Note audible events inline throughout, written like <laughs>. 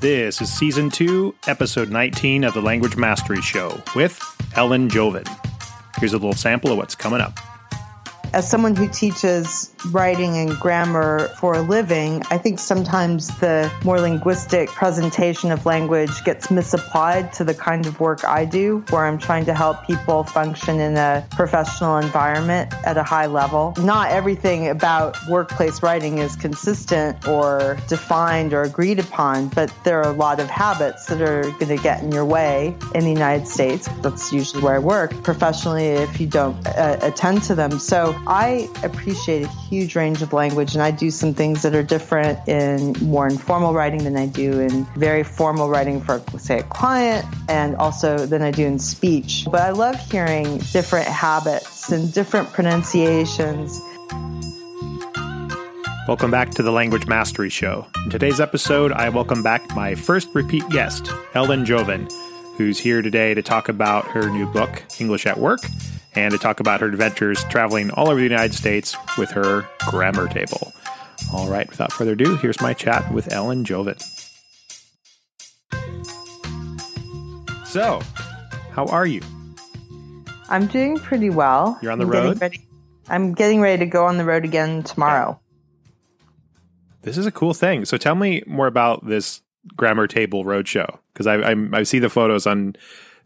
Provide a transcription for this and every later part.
This is season two, episode 19 of the Language Mastery Show with Ellen Jovin. Here's a little sample of what's coming up. As someone who teaches writing and grammar for a living, I think sometimes the more linguistic presentation of language gets misapplied to the kind of work I do, where I'm trying to help people function in a professional environment at a high level. Not everything about workplace writing is consistent or defined or agreed upon, but there are a lot of habits that are going to get in your way in the United States. That's usually where I work professionally if you don't uh, attend to them. So I appreciate a huge range of language, and I do some things that are different in more informal writing than I do in very formal writing for, say, a client, and also than I do in speech. But I love hearing different habits and different pronunciations. Welcome back to the Language Mastery Show. In today's episode, I welcome back my first repeat guest, Ellen Jovin, who's here today to talk about her new book, English at Work and to talk about her adventures traveling all over the United States with her grammar table. All right, without further ado, here's my chat with Ellen Jovin. So, how are you? I'm doing pretty well. You're on the I'm road? Ready, I'm getting ready to go on the road again tomorrow. This is a cool thing. So, tell me more about this grammar table roadshow because I, I I see the photos on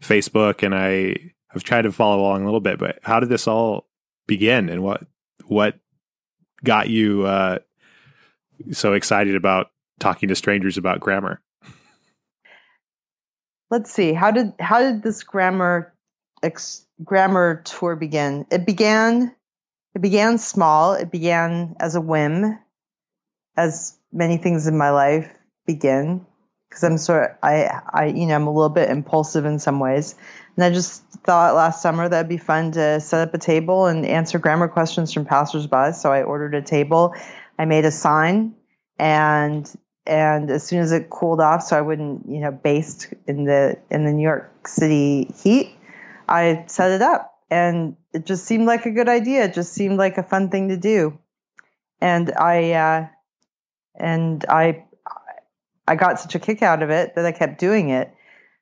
Facebook and I I've tried to follow along a little bit, but how did this all begin and what what got you uh, so excited about talking to strangers about grammar? Let's see. How did how did this grammar ex, grammar tour begin? It began it began small. It began as a whim, as many things in my life begin because I'm sort of, I I you know I'm a little bit impulsive in some ways, and I just thought last summer that'd be fun to set up a table and answer grammar questions from passersby. So I ordered a table, I made a sign, and and as soon as it cooled off, so I wouldn't you know baste in the in the New York City heat, I set it up, and it just seemed like a good idea. It just seemed like a fun thing to do, and I uh, and I I got such a kick out of it that I kept doing it.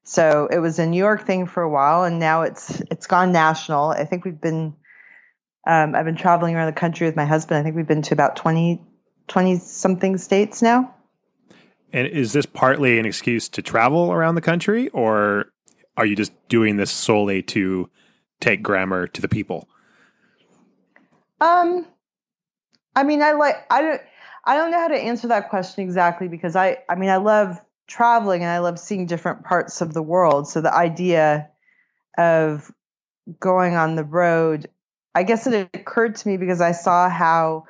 So it was a New York thing for a while, and now it's it's gone national. I think we've been um, I've been traveling around the country with my husband. I think we've been to about 20, 20 something states now. And is this partly an excuse to travel around the country, or are you just doing this solely to take grammar to the people? Um, I mean, I like I don't I don't know how to answer that question exactly because I I mean I love traveling and I love seeing different parts of the world. So the idea of going on the road, I guess it occurred to me because I saw how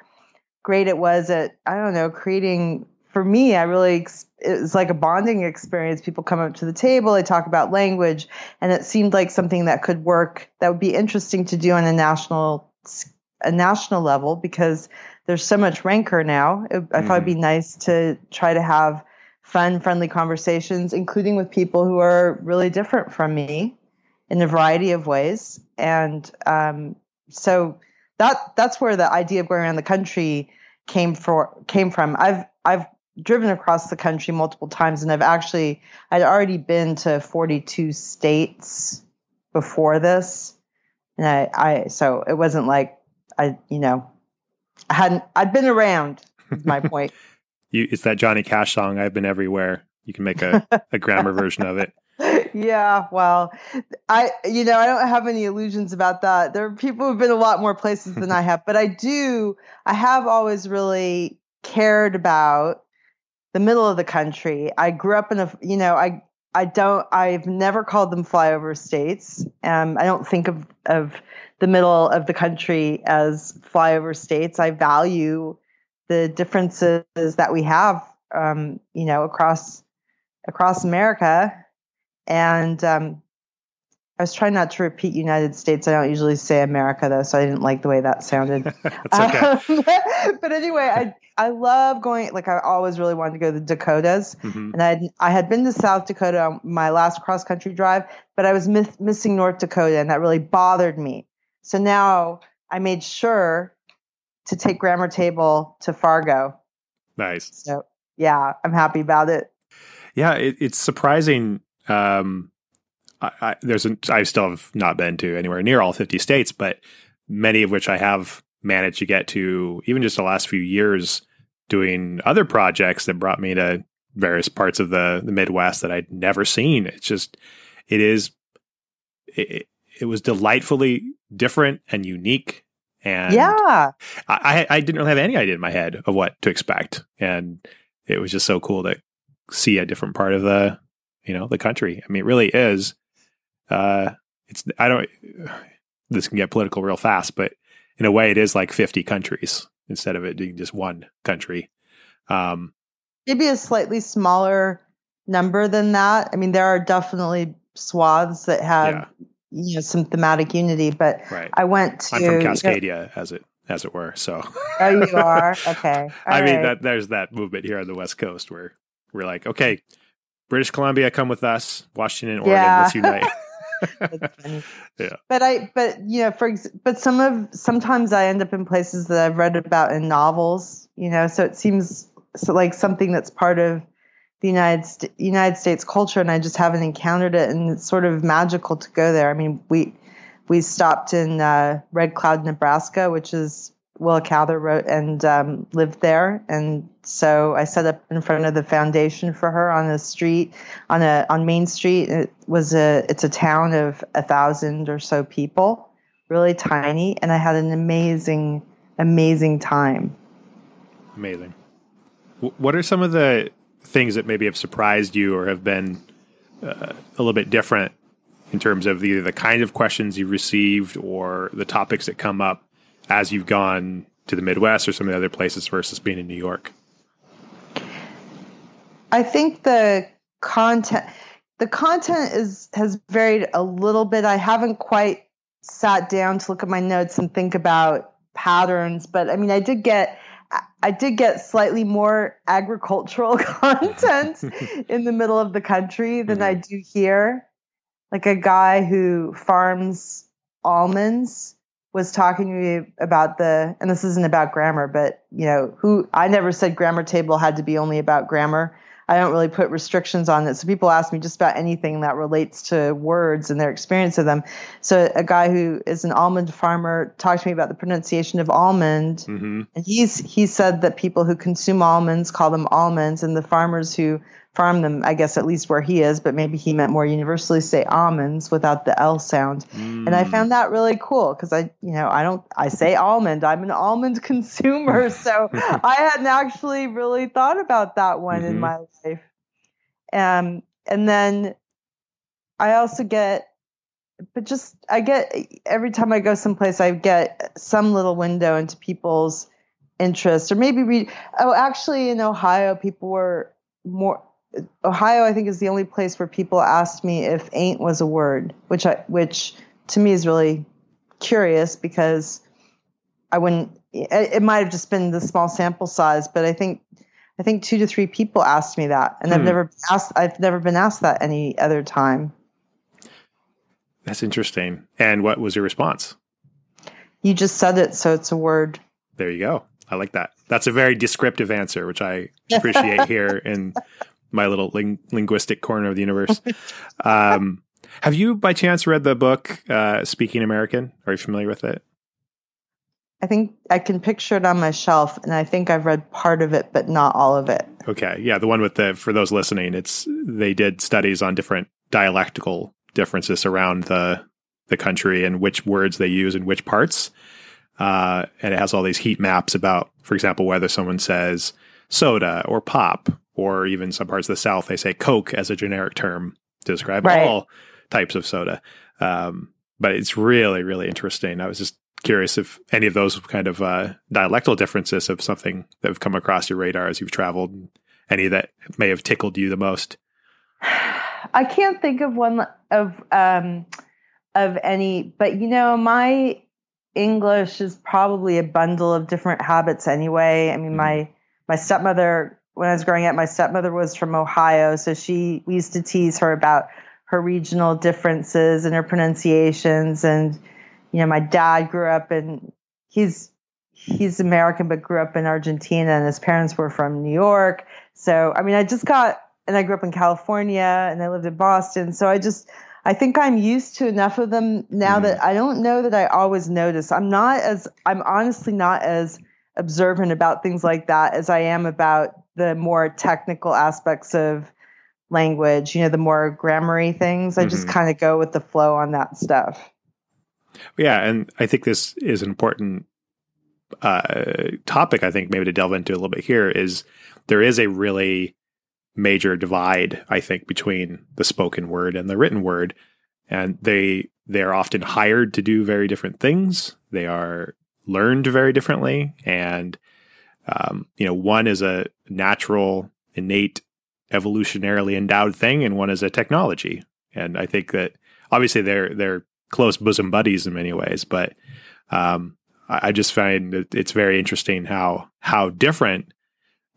great it was at I don't know creating for me, I really it was like a bonding experience. People come up to the table, they talk about language, and it seemed like something that could work. That would be interesting to do on a national a national level because there's so much rancor now. It, I thought it'd be nice to try to have fun, friendly conversations, including with people who are really different from me in a variety of ways. And um, so that that's where the idea of going around the country came for came from. I've I've driven across the country multiple times, and I've actually I'd already been to 42 states before this, and I, I so it wasn't like I you know I hadn't I'd been around. Is my <laughs> point. You, it's that Johnny Cash song. I've been everywhere. You can make a, a grammar version of it. <laughs> Yeah, well, I you know I don't have any illusions about that. There are people who've been a lot more places than I have, but I do. I have always really cared about the middle of the country. I grew up in a you know I I don't I've never called them flyover states. Um, I don't think of of the middle of the country as flyover states. I value the differences that we have, um, you know, across across America. And um, I was trying not to repeat United States. I don't usually say America though, so I didn't like the way that sounded. <laughs> okay. um, <laughs> but anyway, I I love going. Like I always really wanted to go to the Dakotas, Mhm. and I I had been to South Dakota on my last cross country drive, but I was miss, missing North Dakota, and that really bothered me. So now I made sure to take Grammar Table to Fargo. Nice. So yeah, I'm happy about it. Yeah, it, it's surprising. Um, I, I, there's a, I still have not been to anywhere near all 50 states, but many of which I have managed to get to, even just the last few years, doing other projects that brought me to various parts of the the Midwest that I'd never seen. It's just, it is, it, it was delightfully different and unique. And yeah, I, I didn't really have any idea in my head of what to expect, and it was just so cool to see a different part of the you know the country. I mean, it really is. Uh, it's I don't. <sighs> This can get political real fast, but in a way, it is like fifty countries instead of it being just one country. Um, Maybe a slightly smaller number than that. I mean, there are definitely swaths that have yeah you know some thematic unity. But right. I went to I'm from Cascadia, you know, as it as it were. So oh, you are okay. <laughs> All I right. mean that there's that movement here on the West Coast where we're like, okay, British Columbia, come with us. Washington, Oregon, yeah. let's unite. <laughs> <laughs> yeah. But I, but you know, for but some of sometimes I end up in places that I've read about in novels. You know, so it seems so like something that's part of the United St- United States culture, and I just haven't encountered it. And it's sort of magical to go there. I mean, we we stopped in uh, Red Cloud, Nebraska, which is Willa Cather wrote and um, lived there, and so I set up in front of the foundation for her on a street on a on Main Street. It was a it's a town of a thousand or so people, really tiny, and I had an amazing amazing time. Amazing. What are some of the things that maybe have surprised you or have been uh, a little bit different in terms of either the kind of questions you've received or the topics that come up as you've gone to the Midwest or some of the other places versus being in New York? I think the content the content is has varied a little bit. I haven't quite sat down to look at my notes and think about patterns, but I mean I did get I did get slightly more agricultural <laughs> content <laughs> in the middle of the country than mm-hmm. I do here. Like a guy who farms almonds was talking to me about the, and this isn't about grammar, but you know, who I never said grammar table had to be only about grammar. I don't really put restrictions on it. So people ask me just about anything that relates to words and their experience of them. So a guy who is an almond farmer talked to me about the pronunciation of almond, mm-hmm. and he's he said that people who consume almonds call them almonds, and the farmers who farm them, I guess at least where he is, but maybe he meant more universally say almonds without the L sound. Mm. And I found that really cool because I, you know, I don't, I say almond, I'm an almond <laughs> consumer. so <laughs> I hadn't actually really thought about that one mm-hmm. in my life. Um, and then I also get, but just, I get, every time I go someplace, I get some little window into people's interests or maybe read, oh, actually in Ohio, people were more, Ohio, I think, is the only place where people asked me if "ain't" was a word, which I, which to me is really curious because I wouldn't. It, it might have just been the small sample size, but I think I think two to three people asked me that, and hmm. I've never asked. I've never been asked that any other time. That's interesting. And what was your response? You just said it, so it's a word. There you go. I like that. That's a very descriptive answer, which I appreciate <laughs> here in my little ling- linguistic corner of the universe. <laughs> um, have you, by chance, read the book uh, Speaking American? Are you familiar with it? I think I can picture it on my shelf, and I think I've read part of it, but not all of it. Okay, yeah, the one with the for those listening, it's they did studies on different dialectical differences around the the country and which words they use in which parts. Uh, and it has all these heat maps about, for example, whether someone says soda or pop or even some parts of the South, they say Coke as a generic term to describe right. all types of soda. Um, but it's really, really interesting. I was just curious if any of those kind of uh, dialectal differences of something that have come across your radar as you've traveled, any that may have tickled you the most. <sighs> I can't think of one of um, of any, but you know, my English is probably a bundle of different habits anyway. I mean, mm. my my stepmother when I was growing up, my stepmother was from Ohio, so she we used to tease her about her regional differences and her pronunciations. And you know, my dad grew up in he's he's American but grew up in Argentina, and his parents were from New York. So I mean, I just got and I grew up in California and I lived in Boston. So I just, I think I'm used to enough of them now mm. that I don't know that I always notice. I'm not as, I'm honestly not as observant about things like that as I am about the more technical aspects of language, you know, the more grammary things. I mm-hmm. just kind of go with the flow on that stuff. Yeah. And I think this is an important uh, topic, I think, maybe to delve into a little bit here is there is a really major divide, I think, between the spoken word and the written word. And they they are often hired to do very different things. They are learned very differently, and um, you know, one is a natural, innate, evolutionarily endowed thing, and one is a technology. And I think that obviously they're they're close bosom buddies in many ways, but um, I just find that it's very interesting how how different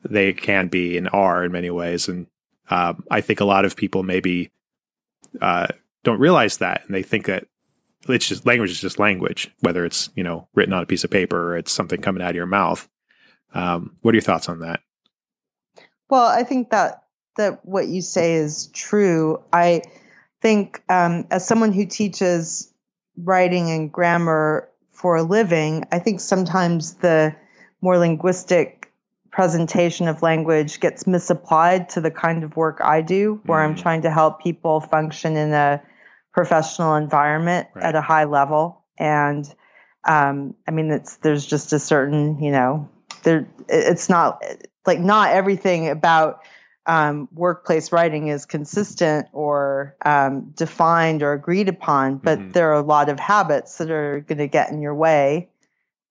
they can be and are in many ways. And uh, I think a lot of people maybe uh, don't realize that, and they think that it's just language is just language, whether it's you know written on a piece of paper or it's something coming out of your mouth. Um, what are your thoughts on that? Well, I think that that what you say is true. I think um, as someone who teaches writing and grammar for a living, I think sometimes the more linguistic presentation of language gets misapplied to the kind of work I do, where mm. I'm trying to help people function in a professional environment right. at a high level. And um, I mean, it's there's just a certain, you know, there it's not like not everything about um, workplace writing is consistent or um, defined or agreed upon, but mm-hmm. there are a lot of habits that are going to get in your way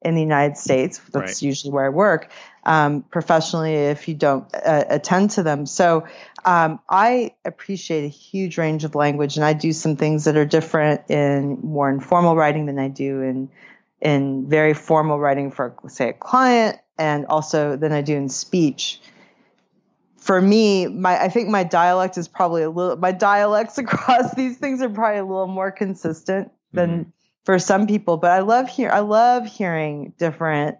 in the United States. That's right. usually where I work um, professionally if you don't uh, attend to them. So um, I appreciate a huge range of language, and I do some things that are different in more informal writing than I do in in very formal writing for, say, a client, and also than I do in speech for me, my I think my dialect is probably a little my dialects <laughs> across these things are probably a little more consistent than mm-hmm. for some people. But I love hear I love hearing different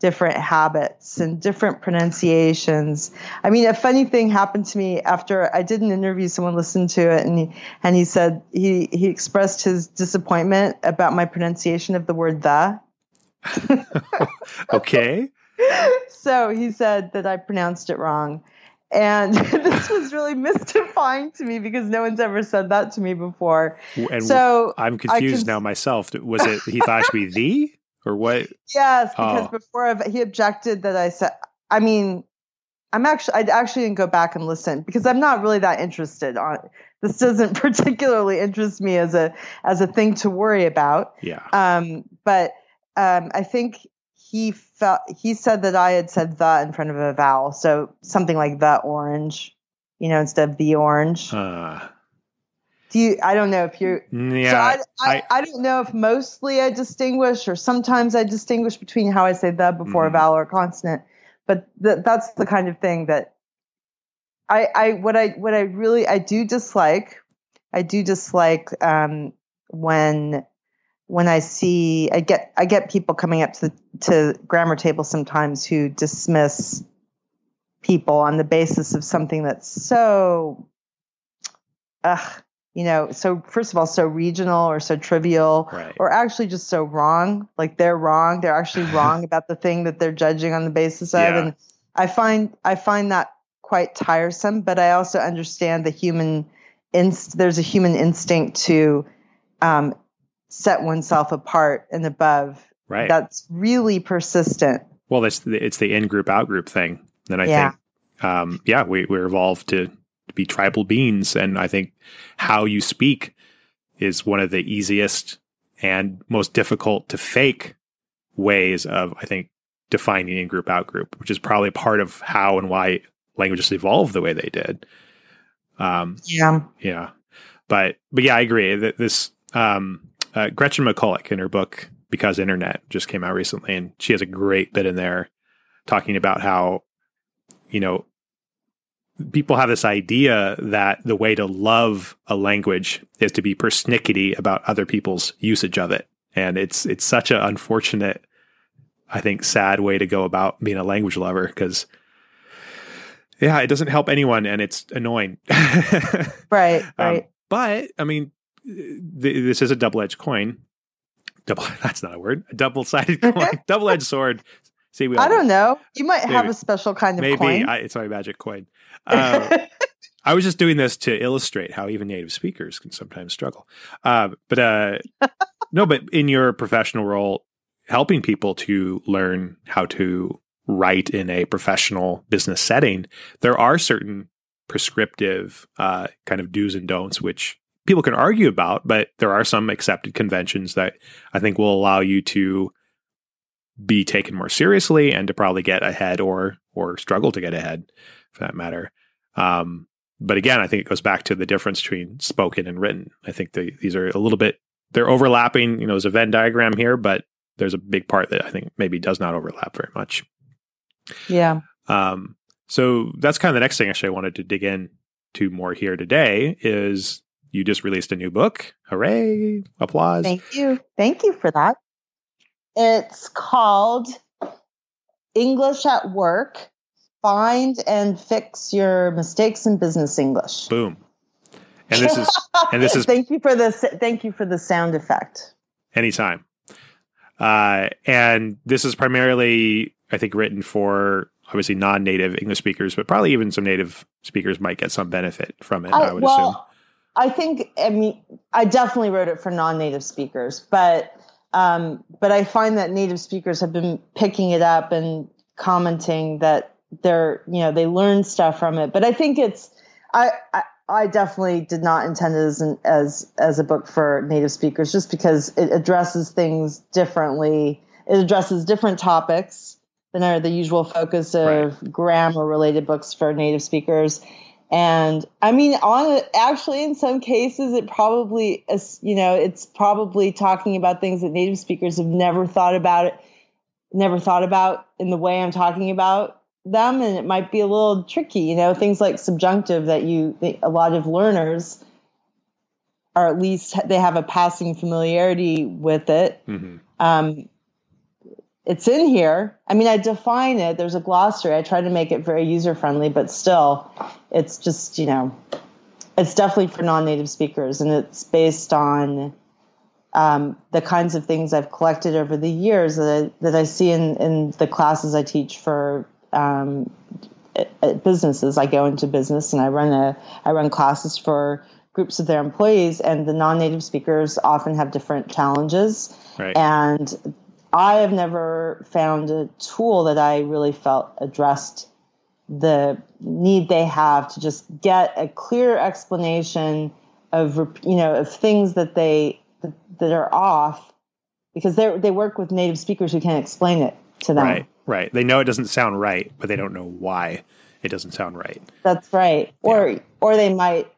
different habits and different pronunciations. I mean, a funny thing happened to me after I did an interview. Someone listened to it, and he, and he said he he expressed his disappointment about my pronunciation of the word the. <laughs> okay. <laughs> so he said that I pronounced it wrong. And <laughs> this was really mystifying to me because no one's ever said that to me before. And so I'm confused now myself. Was it he thought it should be the or what? Yes, because oh. before he objected that I said. I mean, I'm actually I actually didn't go back and listen because I'm not really that interested on. This doesn't <laughs> particularly interest me as a as a thing to worry about. Yeah. Um, but um, I think he felt he said that I had said the in front of a vowel, so something like the orange, you know, instead of the orange. Uh, Do you? I don't know if you. Yeah. So I, I, I, I, don't know if mostly I distinguish, or sometimes I distinguish between how I say the before mm-hmm. a vowel or consonant. But th- that's the kind of thing that I, I what I what I really I do dislike. I do dislike um, when when I see I get I get people coming up to the, to grammar table sometimes who dismiss people on the basis of something that's so ugh, you know, so first of all, so regional or so trivial, right. or actually just so wrong. Like they're wrong. They're actually <laughs> wrong about the thing that they're judging on the basis of. Yeah. And I find I find that quite tiresome. But I also understand the human inst- there's a human instinct to um, set oneself apart and above. Right. That's really persistent. Well, it's the, it's the in group out group thing. Then I yeah. think, um, yeah, we we're evolved to be tribal beings, and I think how you speak is one of the easiest and most difficult to fake ways of I think defining in group out group, which is probably part of how and why languages evolved the way they did. Um, yeah, yeah, but but yeah, I agree that this um, uh, Gretchen McCulloch in her book Because Internet just came out recently, and she has a great bit in there talking about how, you know, people have this idea that the way to love a language is to be persnickety about other people's usage of it. And it's it's such an unfortunate, I think, sad way to go about being a language lover because yeah, it doesn't help anyone, and it's annoying. <laughs> right, Um, right. but I mean, th- this is a double-edged coin. Double. <laughs> That's not a word. A double-sided <laughs> coin. double-edged sword. See, we. I don't know. You might have a special kind of Maybe coin. I, it's my magic coin. <laughs> Uh, I was just doing this to illustrate how even native speakers can sometimes struggle. Uh, but uh, <laughs> no, but in your professional role, helping people to learn how to write in a professional business setting, there are certain prescriptive uh, kind of do's and don'ts, which people can argue about, but there are some accepted conventions that I think will allow you to be taken more seriously and to probably get ahead or or struggle to get ahead for that matter. Um, but again, I think it goes back to the difference between spoken and written. I think the, these are a little bit they're overlapping. You know, there's a Venn diagram here, but there's a big part that I think maybe does not overlap very much. yeah. Um, so that's kind of the next thing actually I wanted to dig in to more here today is you just released a new book. Hooray! Applause. Thank you. Thank you for that. It's called English at Work Find and Fix Your Mistakes in Business English. Boom. And this is <laughs> and this is thank you for the thank you for the sound effect. anytime. Uh, and this is primarily, I think, written for obviously non-native English speakers, but probably even some native speakers might get some benefit from it. I, would well, assume. I think I mean I definitely wrote it for non-native speakers, but um, but I find that native speakers have been picking it up and commenting that they're you know they learn stuff from it. But I think it's I I, I definitely did not intend it as an, as as a book for native speakers, just because it addresses things differently. It addresses different topics than are the usual focus of grammar related books for native speakers. And I mean, on actually, in some cases, it probably, is- you know, it's probably talking about things that native speakers have never thought about it, never thought about in the way I'm talking about them, and it might be a little tricky, you know, things like subjunctive that you, a lot of learners, or at least they have a passing familiarity with it. Mhm. Um, it's in here. I mean, I define it. There's a glossary. I try to make it very user friendly, but still, it's just, you know, it's definitely for non native speakers. And it's based on um, the kinds of things I've collected over the years that I, that I see in, in the classes I teach for um, at businesses. I go into business and I run a I run classes for groups of their employees, and the non native speakers often have different challenges. Right. And I have never found a tool that I really felt addressed the need they have to just get a clear explanation of you know of things that they that, that are off because they they work with native speakers who can't explain it to them. Right. Right. They know it doesn't sound right, but they don't know why it doesn't sound right. That's right. Or or they might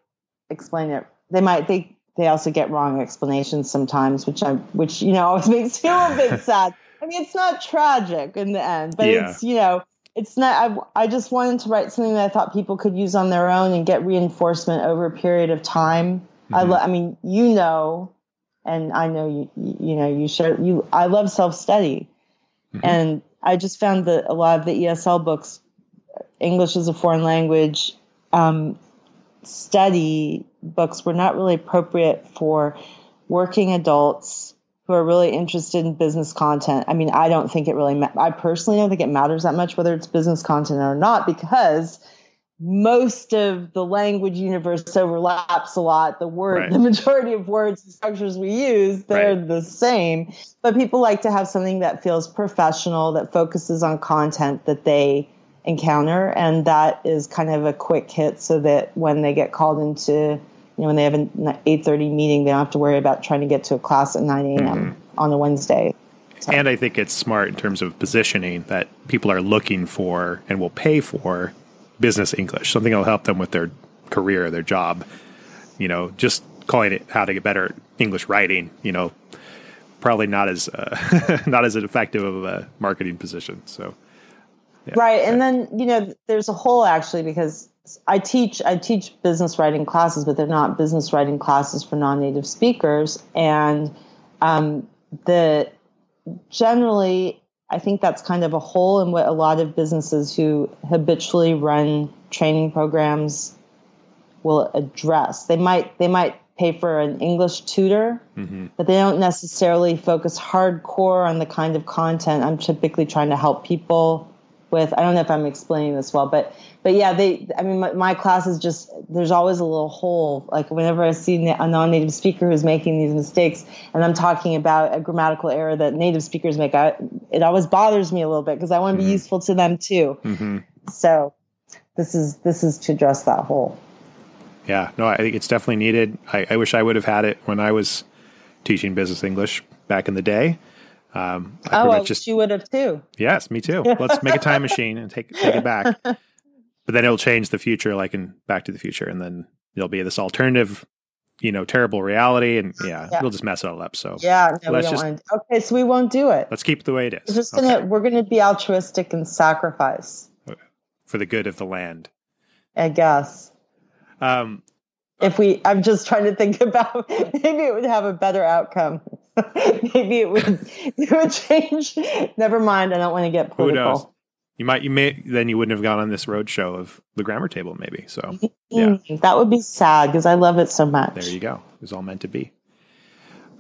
explain it. They might they they also get wrong explanations sometimes, which I which you know <laughs> always makes me a bit sad. I mean, it's not tragic in the end, but Yeah. it's you know it's not. I I just wanted to write something that I thought people could use on their own and get reinforcement over a period of time. I Mhm. lo- I mean, you know, and I know you you know you share you. I love self study, Mhm. and I just found that a lot of the ESL books English as a foreign language um, study books were not really appropriate for working adults who are really interested in business content. I mean, I don't think it really, ma- I personally don't think it matters that much whether it's business content or not because most of the language universe overlaps a lot. The word, Right. the majority of words and structures we use, they're Right. the same. But people like to have something that feels professional, that focuses on content that they encounter, and that is kind of a quick hit, so that when they get called into, you know, when they have an eight thirty meeting, they don't have to worry about trying to get to a class at nine a.m. Mm-hmm. on a Wednesday. And I think it's smart in terms of positioning that people are looking for and will pay for business English, something that'll help them with their career, their job. You know, just calling it how to get better at English writing, you know, probably not as uh, <laughs> not as effective of a marketing position. So, yeah. right and then you know there's a hole actually because i teach i teach business writing classes but they're not business writing classes for non-native speakers and um, the generally i think that's kind of a hole in what a lot of businesses who habitually run training programs will address. They might they might pay for an English tutor, mm-hmm. but they don't necessarily focus hardcore on the kind of content I'm typically trying to help people with. I don't know if I'm explaining this well, but but yeah, they. I mean, my, my class is just there's always a little hole. Like whenever I see a non-native speaker who's making these mistakes, and I'm talking about a grammatical error that native speakers make, I, it always bothers me a little bit because I want to mm-hmm. be useful to them too. Mm-hmm. So this is this is to address that hole. Yeah, no, I think it's definitely needed. I, I wish I would have had it when I was teaching business English back in the day. Um, I oh, I just, you would have too. Yes, me too. Let's make a time <laughs> machine and take take it back. But then it'll change the future, like in Back to the Future, and then there'll be this alternative, you know, terrible reality, and yeah, yeah. we'll just mess it all up. So yeah, no, let's just, okay, so we won't do it. Let's keep it the way it is. We're just gonna okay. we're gonna be altruistic and sacrifice for the good of the land. I guess. Um, if we, I'm just trying to think <laughs> about maybe it would have a better outcome. <laughs> maybe it would <laughs> it would change. Never mind. I don't want to get political. Who knows? You might, you may, then you wouldn't have gone on this road show of the grammar table, maybe. So, <laughs> yeah, that would be sad because I love it so much. There you go. It was all meant to be.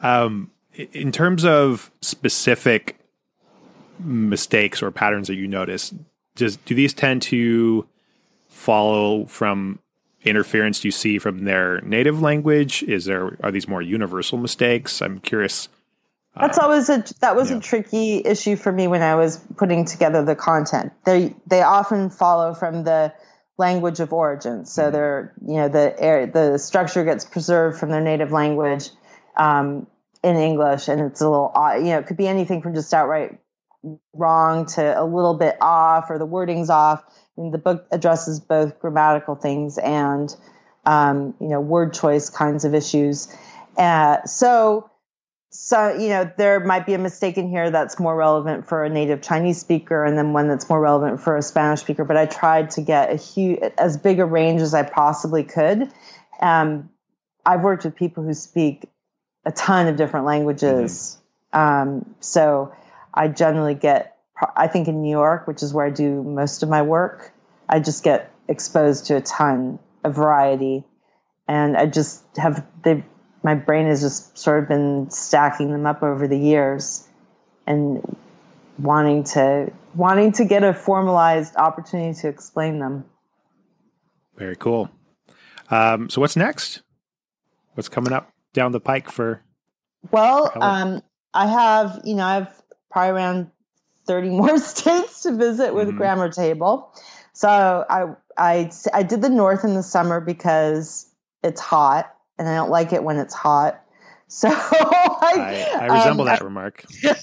Um, in terms of specific mistakes or patterns that you notice, does do these tend to follow from interference you see from their native language? Is there are these more universal mistakes? I'm curious. That's uh, always a that was yeah. a tricky issue for me when I was putting together the content. They they often follow from the language of origin, so mm-hmm. they're you know the air, the structure gets preserved from their native language um, in English, and it's a little you know it could be anything from just outright wrong to a little bit off or the wording's off the book addresses both grammatical things and um, you know word choice kinds of issues. Uh, so so you know there might be a mistake in here that's more relevant for a native Chinese speaker, and then one that's more relevant for a Spanish speaker. But I tried to get a huge, as big a range as I possibly could. Um, I've worked with people who speak a ton of different languages, mm-hmm. um, so I generally get I think in New York, which is where I do most of my work, I just get exposed to a ton of variety. And I just have, they, my brain has just sort of been stacking them up over the years and wanting to, wanting to get a formalized opportunity to explain them. Very cool. Um, so what's next? What's coming up down the pike for? Well, um, I have, you know, I've probably around 30 <laughs> more states to visit with mm-hmm. Grammar Table. So I, I, I did the North in the summer because it's hot and I don't like it when it's hot. <laughs> So I, I, I resemble um, that remark. <laughs>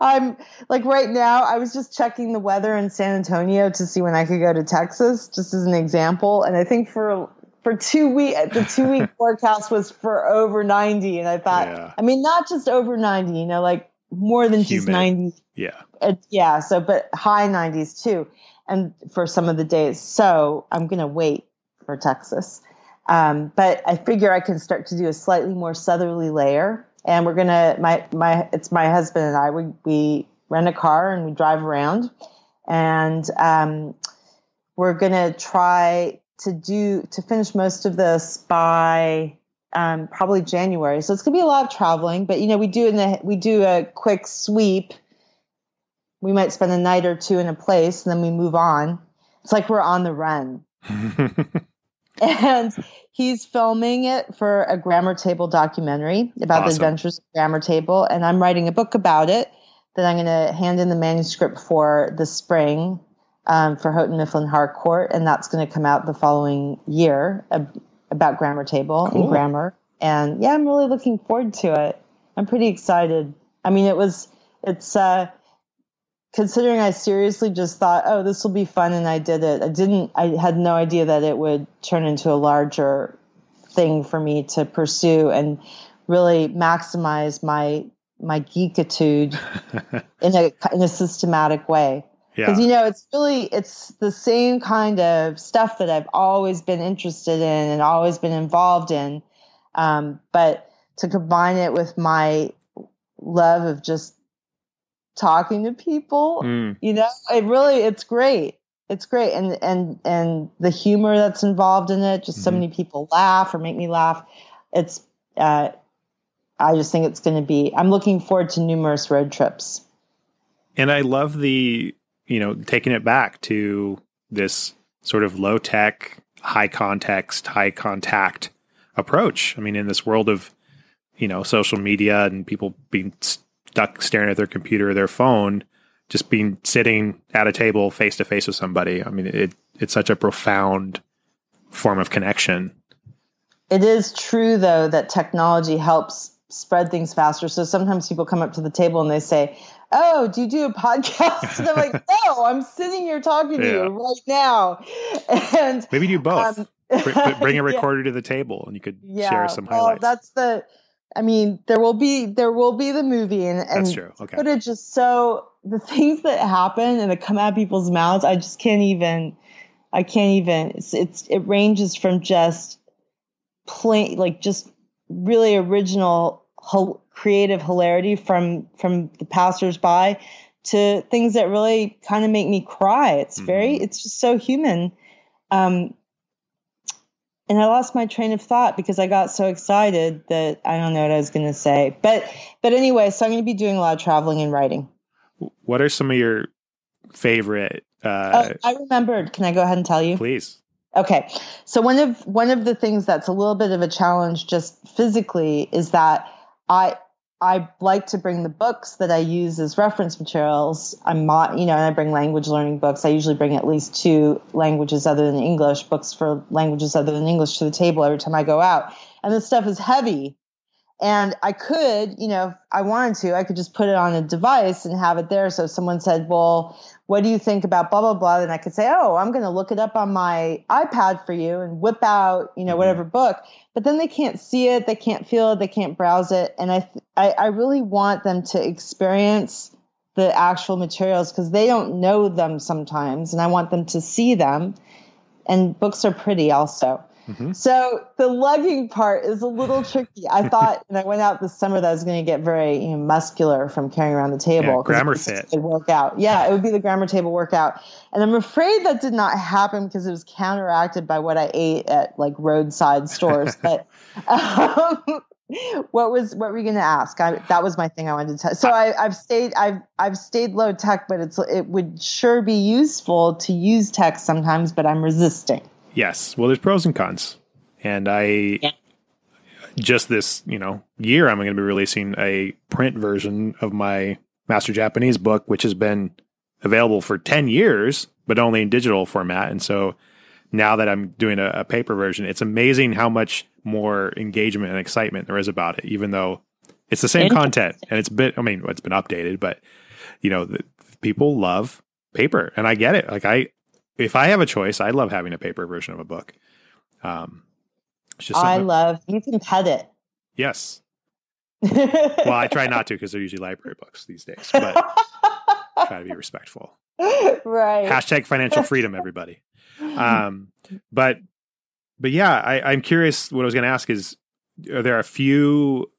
I'm like right now, I was just checking the weather in San Antonio to see when I could go to Texas, just as an example. And I think for for two week the two week forecast was for over 90 and i thought yeah. i mean not just over 90 you know like more than Humid. just 90. Yeah. Uh, yeah. So, but high 90s too. And for some of the days. So I'm going to wait for Texas. Um, but I figure I can start to do a slightly more southerly layer. And we're going to, my, my, it's my husband and I, we, we rent a car and we drive around and, um, we're going to try to do, to finish most of this by um, probably January. So it's gonna be a lot of traveling, but you know, we do in the we do a quick sweep. We might spend a night or two in a place, and then we move on. It's like we're on the run. <laughs> and he's filming it for a grammar table documentary about awesome. the adventures of grammar table, and I'm writing a book about it that I'm going to hand in the manuscript for the spring um, for Houghton Mifflin Harcourt, and that's going to come out the following year about grammar table cool. and grammar. And yeah, I'm really looking forward to it. I'm pretty excited. I mean, it was, it's, uh, considering I seriously just thought, oh, this will be fun, and I did it. I didn't, I had no idea that it would turn into a larger thing for me to pursue and really maximize my my geekitude <laughs> in a in a systematic way. Because yeah. you know, it's really it's the same kind of stuff that I've always been interested in and always been involved in. Um, but to combine it with my love of just talking to people, mm. you know, it really it's great. It's great, and and and the humor that's involved in it. Just so Mhm. many people laugh or make me laugh. It's. Uh, I just think it's going to be. I'm looking forward to numerous road trips. And I love the, you know, taking it back to this sort of low tech, high context, high contact approach. I mean, in this world of, you know, social media and people being stuck staring at their computer or their phone, just being sitting at a table face to face with somebody. I mean, it it's such a profound form of connection. It is true, though, that technology helps spread things faster. So sometimes people come up to the table and they say, Oh, do you do a podcast? <laughs> And I'm like, <laughs> No, I'm sitting here talking to Yeah. you right now. And Maybe do both. um, Br- br- <laughs> bring a yeah. recorder to the table and you could share some well, highlights. that's the. I mean, there will be there will be the movie, and and That's true. Okay. footage is so the things that happen and that come out of people's mouths. I just can't even. I can't even. It's, it's it ranges from just plain like just really original creative hilarity from from the passersby to things that really kind of make me cry. It's very Mhm. it's just so human. Um, and I lost my train of thought because I got so excited that I don't know what I was going to say. But but anyway, so I'm going to be doing a lot of traveling and writing. What are some of your favorite? oh, Uh, I remembered. Can I go ahead and tell you? please. Okay. So one of one of the things that's a little bit of a challenge just physically is that I I like to bring the books that I use as reference materials. I'm not, you know, and I bring language learning books. I usually bring at least two languages other than English, books for languages other than English to the table every time I go out. And this stuff is heavy. And I could, you know, if I wanted to, I could just put it on a device and have it there. So if someone said, well, what do you think about blah, blah, blah? Then I could say, oh, I'm going to look it up on my iPad for you and whip out, you know, Mhm. whatever book. But then they can't see it, they can't feel it, they can't browse it. And I, th- I, I really want them to experience the actual materials because they don't know them sometimes. And I want them to see them. And books are pretty also. Mhm. So the lugging part is a little <laughs> tricky. I thought, and I went out this summer that I was going to get very you know, muscular from carrying around the table. Yeah, grammar fit. workout. Yeah, it would be the grammar table workout. And I'm afraid that did not happen because it was counteracted by what I ate at like roadside stores. <laughs> but um, what was what were you going to ask? I, that was my thing I wanted to tell. So I, I've stayed I've I've stayed low tech, but it's it would sure be useful to use tech sometimes. But I'm resisting. Yes. Well, there's pros and cons, and I Yeah. just this you know year I'm going to be releasing a print version of my Master Japanese book, which has been available for ten years, but only in digital format. And so now that I'm doing a, a paper version, it's amazing how much more engagement and excitement there is about it, even though it's the same content and it's been I mean it's been updated, but you know the, people love paper, and I get it. Like I if I have a choice, I love having a paper version of a book. Um, it's just I love you can pet it. yes. <laughs> Well, I try not to because they're usually library books these days, but <laughs> try to be respectful. right. Hashtag financial freedom, everybody. Um, but but yeah, I, I'm curious. What I was going to ask is, are there a few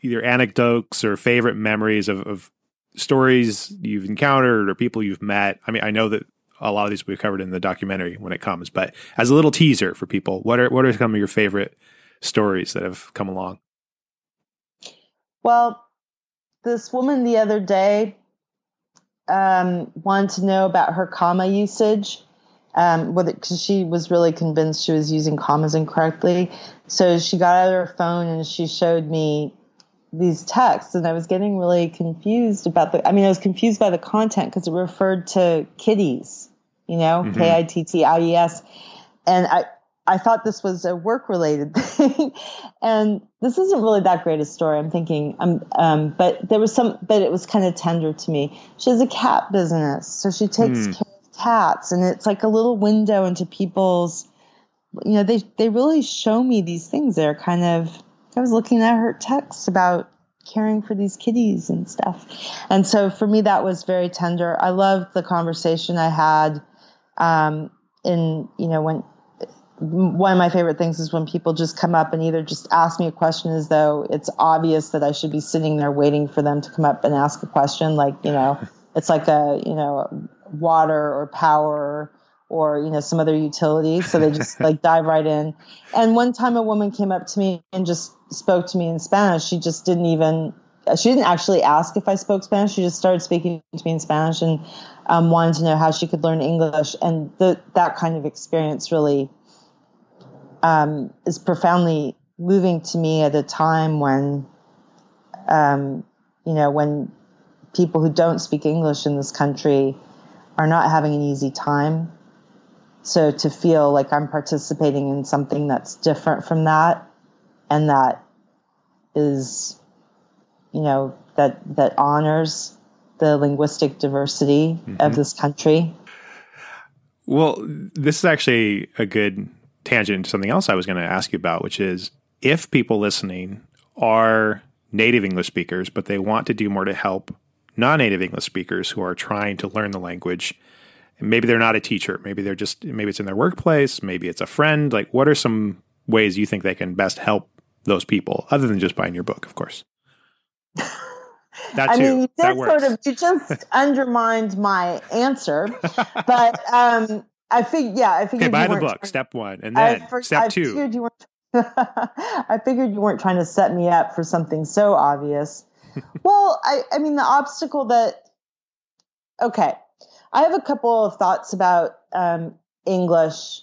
either anecdotes or favorite memories of, of stories you've encountered or people you've met? I mean, I know that a lot of these will be covered in the documentary when it comes, but as a little teaser for people, what are what are some of your favorite stories that have come along? Well, this woman the other day um, wanted to know about her comma usage. Um, because she was really convinced she was using commas incorrectly. So she got out her phone and she showed me these texts, and I was getting really confused about the. I mean, I was confused by the content because it referred to kitties, you know, Mhm. K I T T I E S, and I I thought this was a work related <laughs> thing, and this isn't really that great a story. I'm thinking, um, um, but there was some, but it was kind of tender to me. She has a cat business, so she takes Hmm. care of cats, and it's like a little window into people's. You know, they they really show me these things. They're kind of. I was looking at her texts about caring for these kitties and stuff, and so for me that was very tender. I loved the conversation I had. Um, in you know when one of my favorite things is when people just come up and either just ask me a question as though it's obvious that I should be sitting there waiting for them to come up and ask a question. Like, you know, <laughs> it's like a, you know, water or power or you know some other utility so they just <laughs> like dive right in and one time a woman came up to me and just spoke to me in spanish. She just didn't even she didn't actually ask if i spoke spanish. She just started speaking to me in spanish and um, wanted to know how she could learn english. And the, that kind of experience really um, is profoundly moving to me at a time when um, you know when people who don't speak english in this country are not having an easy time. So to feel like I'm participating in something that's different from that and that is, you know, that, that honors the linguistic diversity mm-hmm. of this country. Well, this is actually a good tangent to something else I was going to ask you about, which is if people listening are native English speakers, but they want to do more to help non native English speakers who are trying to learn the language maybe they're not a teacher maybe they're just maybe it's in their workplace maybe it's a friend like what are some ways you think they can best help those people other than just buying your book of course <laughs> that too. I mean, you just sort of you just <laughs> undermined my answer, but <laughs> um, I think yeah, I figured. Okay, buy the book. Trying, step one, and then for, step I two. Figured you weren't, I figured you weren't trying to set me up for something so obvious. well, I I mean the obstacle that. Okay, I have a couple of thoughts about um, English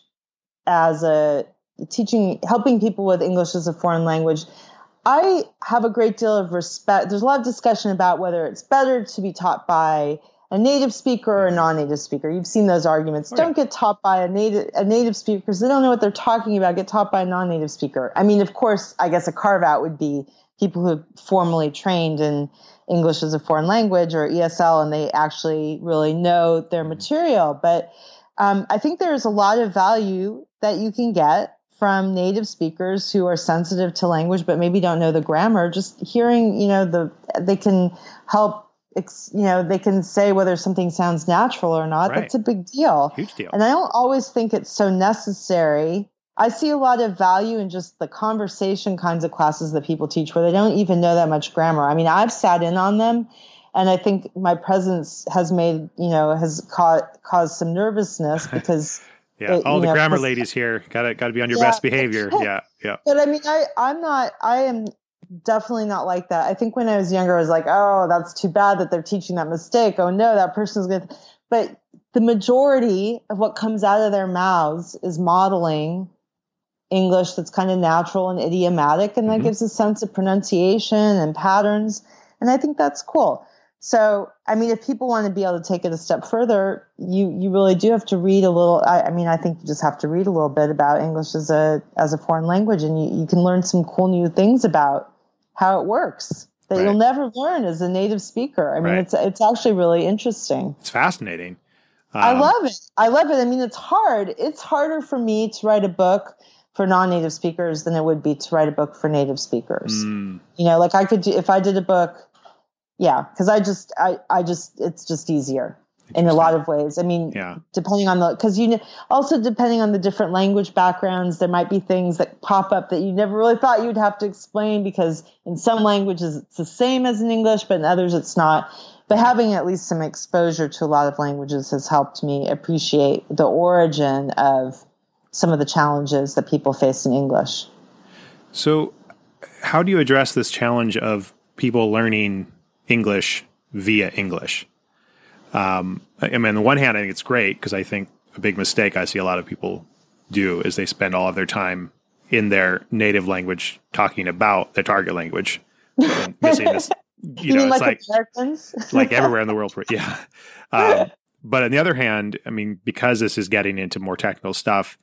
as a teaching, helping people with English as a foreign language. I have a great deal of respect. There's a lot of discussion about whether it's better to be taught by a native speaker or a non-native speaker. You've seen those arguments. Oh, don't get taught by a native a native speaker because they don't know what they're talking about. Get taught by a non-native speaker. I mean, of course, I guess a carve out would be people who have formally trained in English as a foreign language or ESL and they actually really know their material. But um, I think there's a lot of value that you can get from native speakers who are sensitive to language but maybe don't know the grammar. Just hearing, you know, the they can help. You know, they can say whether something sounds natural or not. Right. That's a big deal. Huge deal. And I don't always think it's so necessary I see a lot of value in just the conversation kinds of classes that people teach where they don't even know that much grammar. I mean, I've sat in on them and I think my presence has made, you know, has caused, caused some nervousness <laughs> because Yeah, it, all the know, grammar ladies here got to got to be on your yeah, best behavior. Yeah, yeah. But I mean, I I'm not. I am definitely not like that. I think when I was younger, I was like, oh, that's too bad that they're teaching that mistake. Oh no, that person's to But the majority of what comes out of their mouths is modeling English that's kind of natural and idiomatic, and that mm-hmm. gives a sense of pronunciation and patterns. And I think that's cool. So, I mean, if people want to be able to take it a step further, you you really do have to read a little. I, I mean, I think you just have to read a little bit about English as a as a foreign language, and you, you can learn some cool new things about how it works that right. you'll never learn as a native speaker. I mean, right. it's it's actually really interesting. It's fascinating. Um, I love it. I love it. I mean, it's hard. It's harder for me to write a book for non-native speakers than it would be to write a book for native speakers. Mm. You know, like I could do if I did a book, yeah, because I just I I just it's just easier in a lot of ways. I mean, yeah. depending on the because you know, also depending on the different language backgrounds, there might be things that pop up that you never really thought you'd have to explain because in some languages it's the same as in English, but in others it's not. But having at least some exposure to a lot of languages has helped me appreciate the origin of some of the challenges that people face in English. So, how do you address this challenge of people learning English via English? Um, I mean, on the one hand, I think it's great because I think a big mistake I see a lot of people do is they spend all of their time in their native language talking about their target language, missing this. You, <laughs> you know, it's like like, like everywhere in the world. <laughs> Yeah. Um, but on the other hand, I mean, because this is getting into more technical stuff,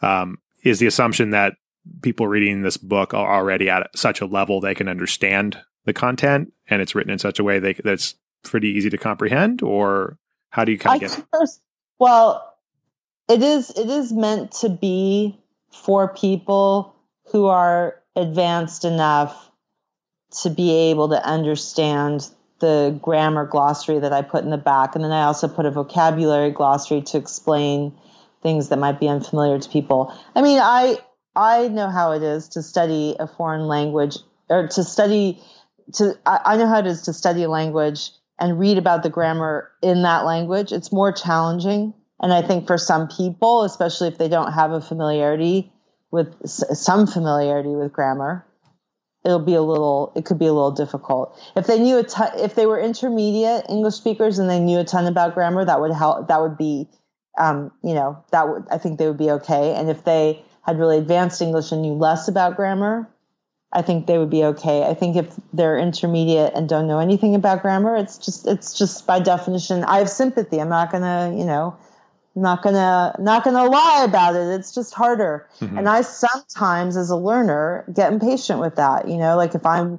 um, is the assumption that people reading this book are already at such a level they can understand the content and it's written in such a way they, that's pretty easy to comprehend or how do you kind of get first, well it is it is meant to be for people who are advanced enough to be able to understand the grammar glossary that I put in the back and then I also put a vocabulary glossary to explain things that might be unfamiliar to people. I mean, I I know how it is to study a foreign language or to study to I, I know how it is to study a language and read about the grammar in that language. It's more challenging. And I think for some people, especially if they don't have a familiarity with some familiarity with grammar, it'll be a little it could be a little difficult. If they knew a ton if they were intermediate english speakers and they knew a ton about grammar that would help that would be um, you know that would i think they would be okay. And if they had really advanced english and knew less about grammar i think they would be okay. I think if they're intermediate and don't know anything about grammar it's just it's just by definition i have sympathy. I'm not gonna you know not gonna not gonna lie about it. It's just harder. Mm-hmm. and i sometimes as a learner get impatient with that you know like if i'm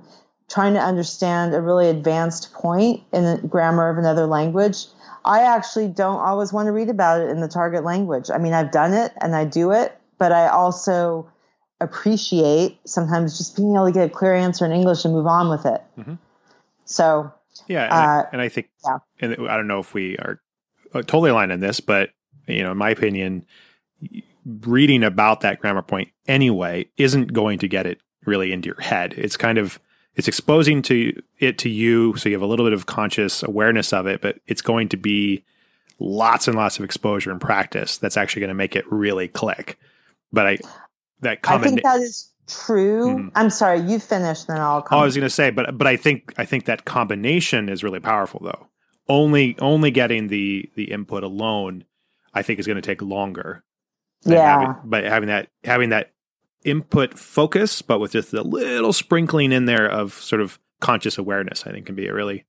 trying to understand a really advanced point in the grammar of another language i actually don't always want to read about it in the target language. I mean i've done it and i do it but i also appreciate sometimes just being able to get a clear answer in english and move on with it mm-hmm. so yeah and, uh, I, and I think yeah. and i don't know if we are uh, totally aligned on this but you know, in my opinion, reading about that grammar point anyway isn't going to get it really into your head. It's kind of it's exposing to it to you so you have a little bit of conscious awareness of it, but it's going to be lots and lots of exposure and practice that's actually going to make it really click. But I that comment, I think that is true. Mm-hmm. I'm sorry, you finished, then I'll. Comment. Oh, I was going to say, but but I think I think that combination is really powerful, though. Only only getting the the input alone I think is going to take longer. Yeah. Having, but having that having that input focus, but with just a little sprinkling in there of sort of conscious awareness, I think can be a really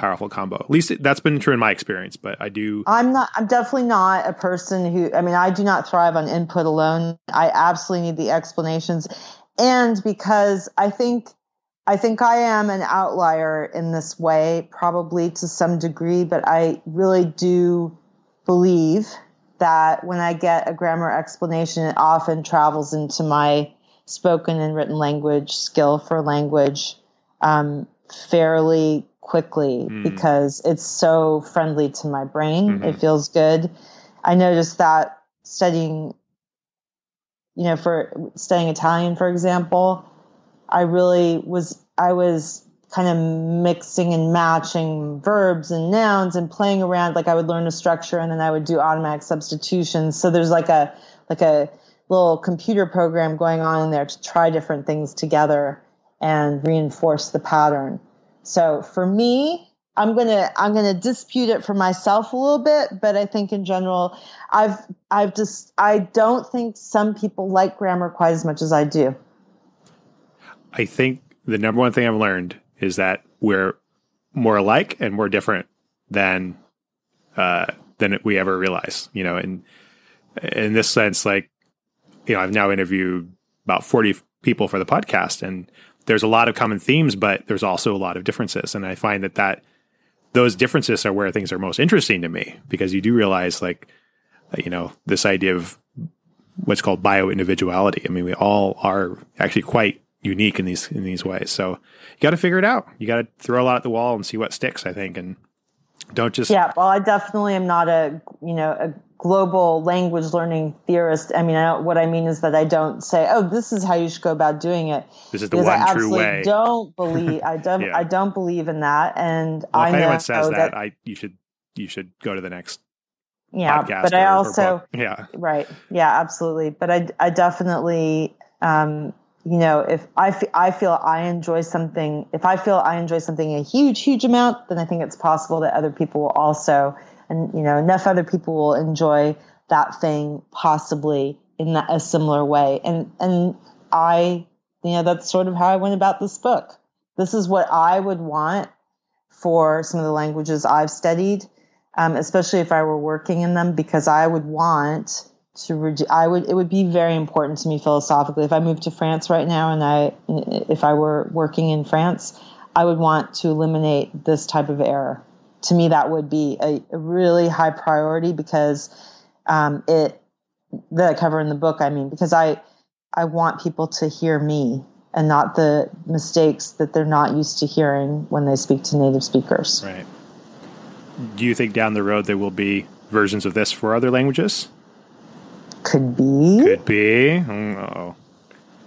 powerful combo. At least that's been true in my experience, but I do. I'm not, I'm definitely not a person who, I mean, I do not thrive on input alone. I absolutely need the explanations. And because I think, I think I am an outlier in this way, probably to some degree, but I really do believe that when I get a grammar explanation, it often travels into my spoken and written language skill for language um, fairly quickly mm. because it's so friendly to my brain. Mm-hmm. It feels good. I noticed that studying, you know, for studying Italian, for example, I really was, I was kind of mixing and matching verbs and nouns and playing around like i would learn a structure and then i would do automatic substitutions so there's like a like a little computer program going on in there to try different things together and reinforce the pattern so for me i'm gonna i'm gonna dispute it for myself a little bit but i think in general i've i've just i don't think some people like grammar quite as much as i do i think the number one thing i've learned is that we're more alike and more different than uh, than we ever realize. You know, and in this sense, like you know, I've now interviewed about forty people for the podcast, and there's a lot of common themes, but there's also a lot of differences, and I find that that those differences are where things are most interesting to me because you do realize like you know this idea of what's called bio individuality. I mean, we all are actually quite unique in these in these ways. So you got to figure it out. You got to throw a lot at the wall and see what sticks. I think, and don't just yeah. Well, I definitely am not a you know a global language learning theorist. I mean, I what I mean is that I don't say, "Oh, this is how you should go about doing it." This is the one I true way. Don't <laughs> believe. I don't. yeah. I don't believe in that. And well, if I anyone says that, that, I you should you should go to the next. Yeah, but I also yeah right yeah absolutely. But I I definitely um, you know, if I, f- I feel I enjoy something, if I feel I enjoy something a huge, huge amount, then I think it's possible that other people will also, and you know, enough other people will enjoy that thing possibly in a similar way. And and I, you know, that's sort of how I went about this book. This is what I would want for some of the languages I've studied, um, especially if I were working in them, because I would want to i would it would be very important to me philosophically if i moved to france right now and i if i were working in france i would want to eliminate this type of error to me that would be a, a really high priority because um, it that i cover in the book i mean because i i want people to hear me and not the mistakes that they're not used to hearing when they speak to native speakers right do you think down the road there will be versions of this for other languages could be. Could be. Oh,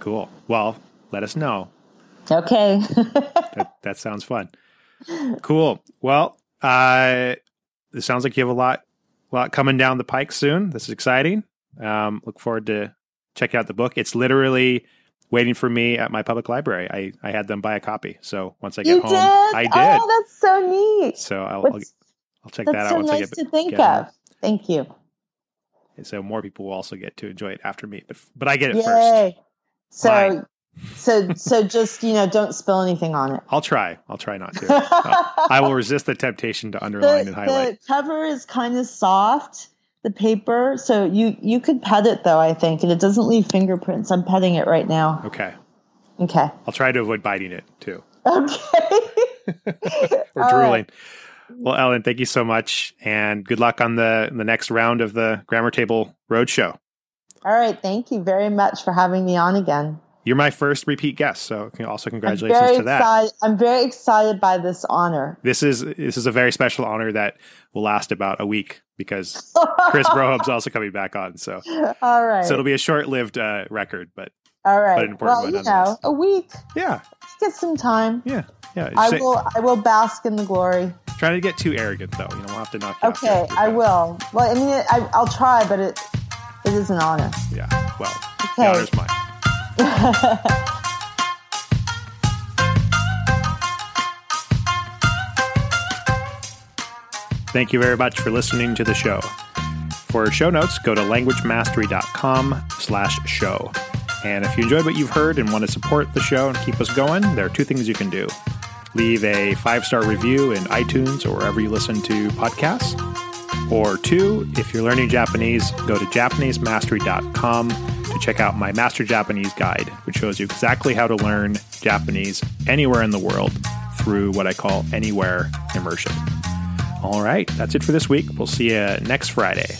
cool. Well, let us know. Okay. <laughs> that, that sounds fun. Cool. Well, uh, it sounds like you have a lot, lot coming down the pike soon. This is exciting. Um, look forward to checking out the book. It's literally waiting for me at my public library. I, I had them buy a copy. So once I get you home, did? I did. Oh, that's so neat. so I'll, I'll, I'll check that out so once I nice get to think get home. of. Thank you. And So more people will also get to enjoy it after me. But but I get it first. So, Mine. So, so just you know, don't spill anything on it. I'll try. I'll try not to. <laughs> Uh, I will resist the temptation to underline the, and highlight. the cover is kind of soft, the paper. So you you could pet it though, I think, and it doesn't leave fingerprints. I'm petting it right now. Okay. Okay. I'll try to avoid biting it too. Okay. <laughs> or drooling. right. Well, Ellen, thank you so much, and good luck on the the next round of the Grammar Table Roadshow. All right. Thank you very much for having me on again. You're my first repeat guest, so also congratulations to that. excited. I'm very excited by this honor. This is this is a very special honor that will last about a week because <laughs> Chris Broholm's also coming back on. So All right. so it'll be a short lived uh, record, but All right. but an important well, one you know, a week. yeah, Let's get some time. yeah, yeah. I Say- will. I will bask in the glory. Try to get too arrogant though. You know, we'll have to knock you Okay, I will. Well, I mean, I, I'll try, but it it is an honor. Yeah. Well, the Okay. honor's mine. <laughs> Thank you very much for listening to the show. For show notes, go to languagemastery.com slash show. And if you enjoyed what you've heard and want to support the show and keep us going, there are two things you can do. Leave a five-star review in iTunes or wherever you listen to podcasts. Or two, if you're learning Japanese, go to JapaneseMastery.com to check out my Master Japanese Guide, which shows you exactly how to learn Japanese anywhere in the world through what I call anywhere immersion. All right, that's it for this week. We'll see you next Friday.